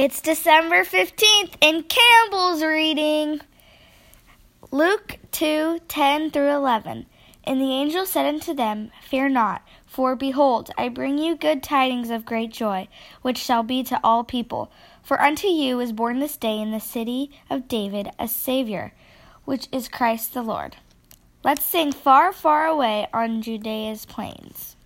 It's December 15th and Campbell's reading Luke 2 10 through 11. And the angel said unto them, Fear not, for behold, I bring you good tidings of great joy, which shall be to all people. For unto you is born this day in the city of David a Savior, which is Christ the Lord. Let's sing Far, Far Away on Judea's plains.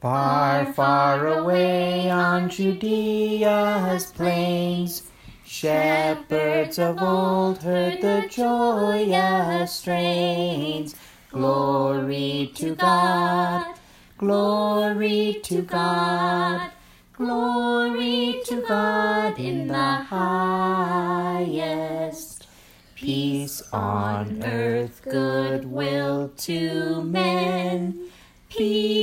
Far, far away on Judea's plains, shepherds of old heard the joyous strains. Glory to God, glory to God, glory to God in the highest. Peace on earth, goodwill to men. Peace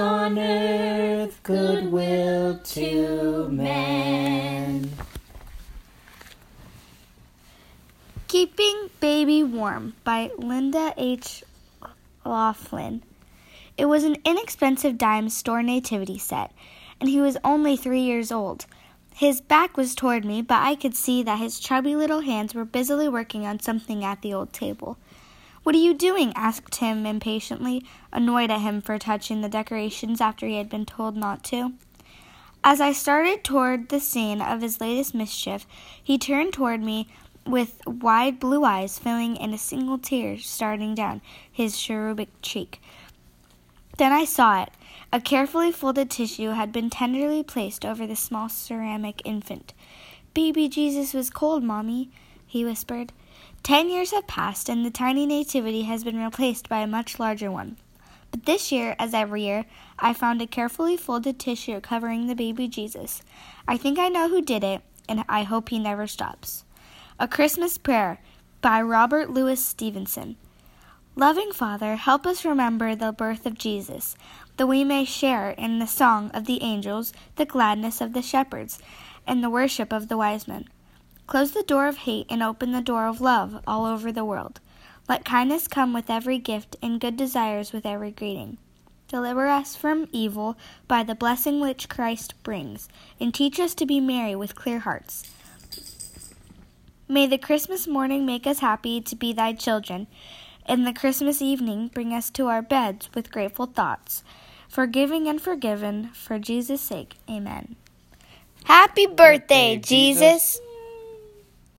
on earth, goodwill to men. Keeping Baby Warm by Linda H. Laughlin. It was an inexpensive dime store nativity set, and he was only three years old. His back was toward me, but I could see that his chubby little hands were busily working on something at the old table. What are you doing? asked Tim impatiently, annoyed at him for touching the decorations after he had been told not to. As I started toward the scene of his latest mischief, he turned toward me with wide blue eyes filling and a single tear starting down his cherubic cheek. Then I saw it. A carefully folded tissue had been tenderly placed over the small ceramic infant. Baby Jesus was cold, Mommy, he whispered. Ten years have passed, and the tiny nativity has been replaced by a much larger one. But this year, as every year, I found a carefully folded tissue covering the baby Jesus. I think I know who did it, and I hope he never stops. A Christmas Prayer by Robert Louis Stevenson. Loving Father, help us remember the birth of Jesus, that we may share in the song of the angels, the gladness of the shepherds, and the worship of the wise men. Close the door of hate and open the door of love all over the world. Let kindness come with every gift and good desires with every greeting. Deliver us from evil by the blessing which Christ brings, and teach us to be merry with clear hearts. May the Christmas morning make us happy to be thy children, and the Christmas evening bring us to our beds with grateful thoughts. Forgiving and forgiven, for Jesus' sake. Amen. Happy birthday, Jesus.